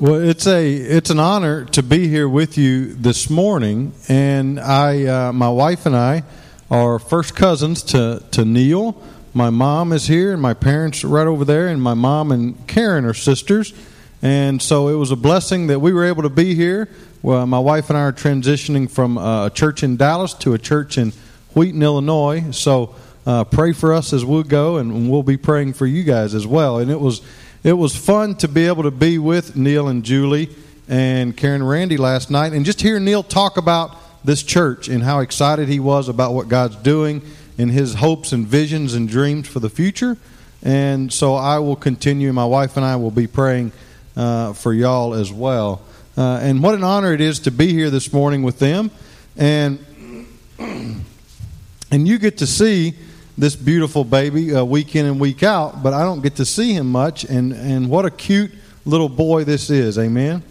Well, it's a it's an honor to be here with you this morning, and I, uh, my wife and I, are first cousins to to Neil. My mom is here, and my parents are right over there, and my mom and Karen are sisters, and so it was a blessing that we were able to be here. Well, my wife and I are transitioning from uh, a church in Dallas to a church in Wheaton, Illinois. So uh, pray for us as we go, and we'll be praying for you guys as well. And it was it was fun to be able to be with Neil and Julie and Karen Randy last night and just hear Neil talk about this church and how excited he was about what God's doing and his hopes and visions and dreams for the future. And so I will continue. My wife and I will be praying uh, for y'all as well. Uh, and what an honor it is to be here this morning with them. And and you get to see this beautiful baby uh, week in and week out, but I don't get to see him much. And, and what a cute little boy this is. Amen.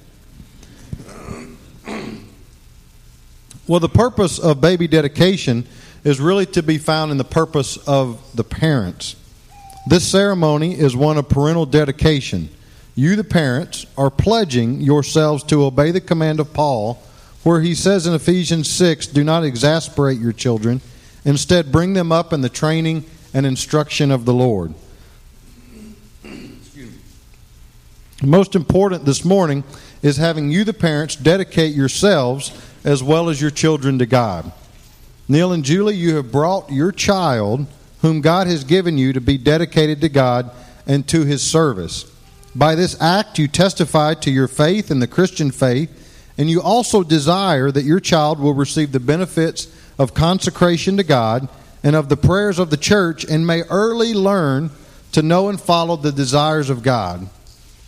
Well, the purpose of baby dedication is really to be found in the purpose of the parents. This ceremony is one of parental dedication. You, the parents, are pledging yourselves to obey the command of Paul, where he says in Ephesians 6 Do not exasperate your children Instead, bring them up in the training and instruction of the Lord. Most important this morning is having you, the parents, dedicate yourselves as well as your children to God. Neil and Julie, you have brought your child, whom God has given you, to be dedicated to God and to His service. By this act, you testify to your faith in the Christian faith, and you also desire that your child will receive the benefits of consecration to God and of the prayers of the church and may early learn to know and follow the desires of God.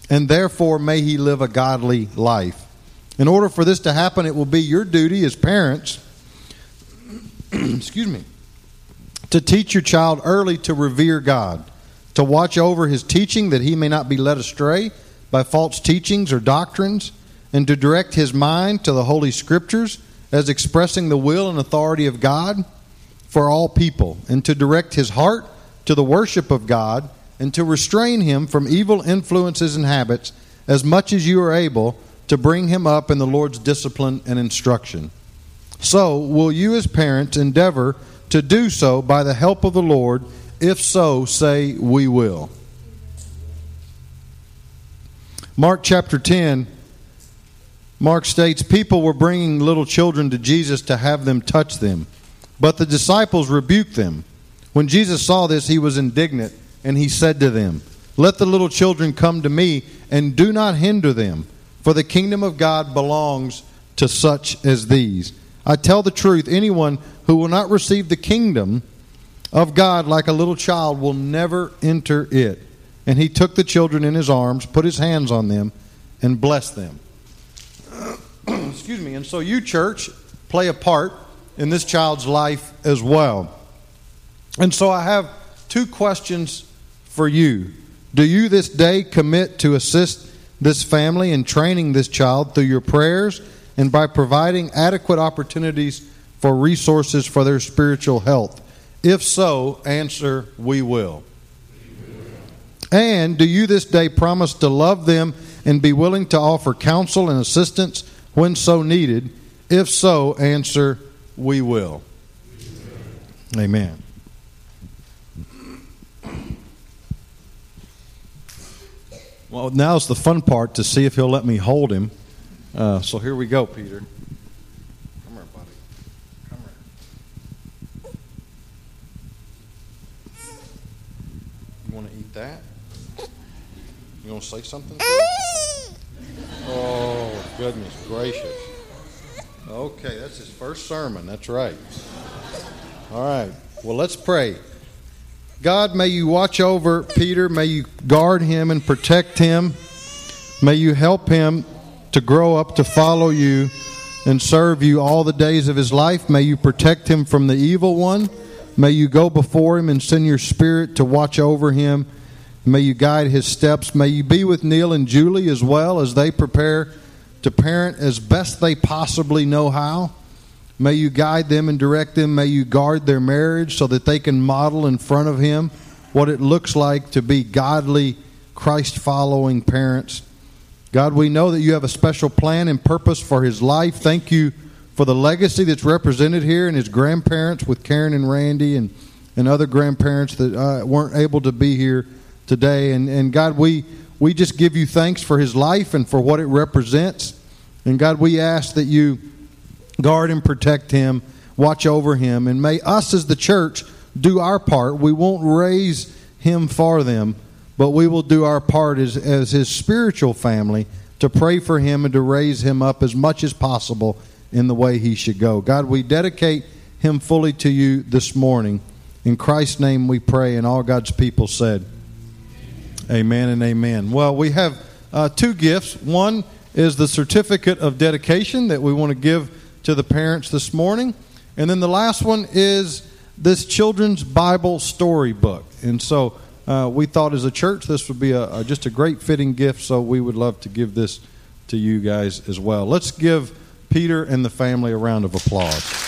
And therefore, may he live a godly life. In order for this to happen, it will be your duty as parents, excuse me, to teach your child early to revere God, to watch over his teaching that he may not be led astray by false teachings or doctrines, and to direct his mind to the Holy Scriptures as expressing the will and authority of God for all people, and to direct his heart to the worship of God, and to restrain him from evil influences and habits as much as you are able to bring him up in the Lord's discipline and instruction. So, will you as parents endeavor to do so by the help of the Lord? If so, say, We will. Mark chapter 10 Mark states, People were bringing little children to Jesus to have them touch them, but the disciples rebuked them. When Jesus saw this, he was indignant, and he said to them, Let the little children come to me, and do not hinder them, for the kingdom of God belongs to such as these. I tell the truth, anyone who will not receive the kingdom of God like a little child will never enter it. And he took the children in his arms, put his hands on them, and blessed them. Um, excuse me. And so you, church, play a part in this child's life as well. And so I have two questions for you. Do you this day commit to assist this family in training this child through your prayers and by providing adequate opportunities for resources for their spiritual health? If so, answer, we will. And do you this day promise to love them and be willing to offer counsel and assistance when so needed? If so, answer, we will. Amen. Well, now's the fun part to see if he'll let me hold him. Uh, so here we go, Peter. Come here, buddy. Come here. You want to eat that? You want to say something? Goodness gracious. Okay, that's his first sermon. That's right. All right. Well, let's pray. God, may you watch over Peter. May you guard him and protect him. May you help him to grow up to follow you and serve you all the days of his life. May you protect him from the evil one. May you go before him and send your spirit to watch over him May you guide his steps. May you be with Neil and Julie as well as they prepare to parent as best they possibly know how. May you guide them and direct them. May you guard their marriage so that they can model in front of him what it looks like to be godly, Christ following parents. God, we know that you have a special plan and purpose for his life. Thank you for the legacy that's represented here and his grandparents with Karen and Randy and, and other grandparents that uh, weren't able to be here today. And, and God, we, we just give you thanks for his life and for what it represents. And God, we ask that you guard and protect him, watch over him, and may us as the church do our part. We won't raise him for them but we will do our part as, as his spiritual family to pray for him and to raise him up as much as possible in the way he should go. God, we dedicate him fully to you this morning. In Christ's name we pray, and all God's people said, Amen and amen. Well, we have uh, two gifts. One is the certificate of dedication that we want to give to the parents this morning. And then the last one is this children's Bible storybook. And so, uh, we thought as a church this would be a, a, just a great fitting gift, so we would love to give this to you guys as well. Let's give Peter and the family a round of applause.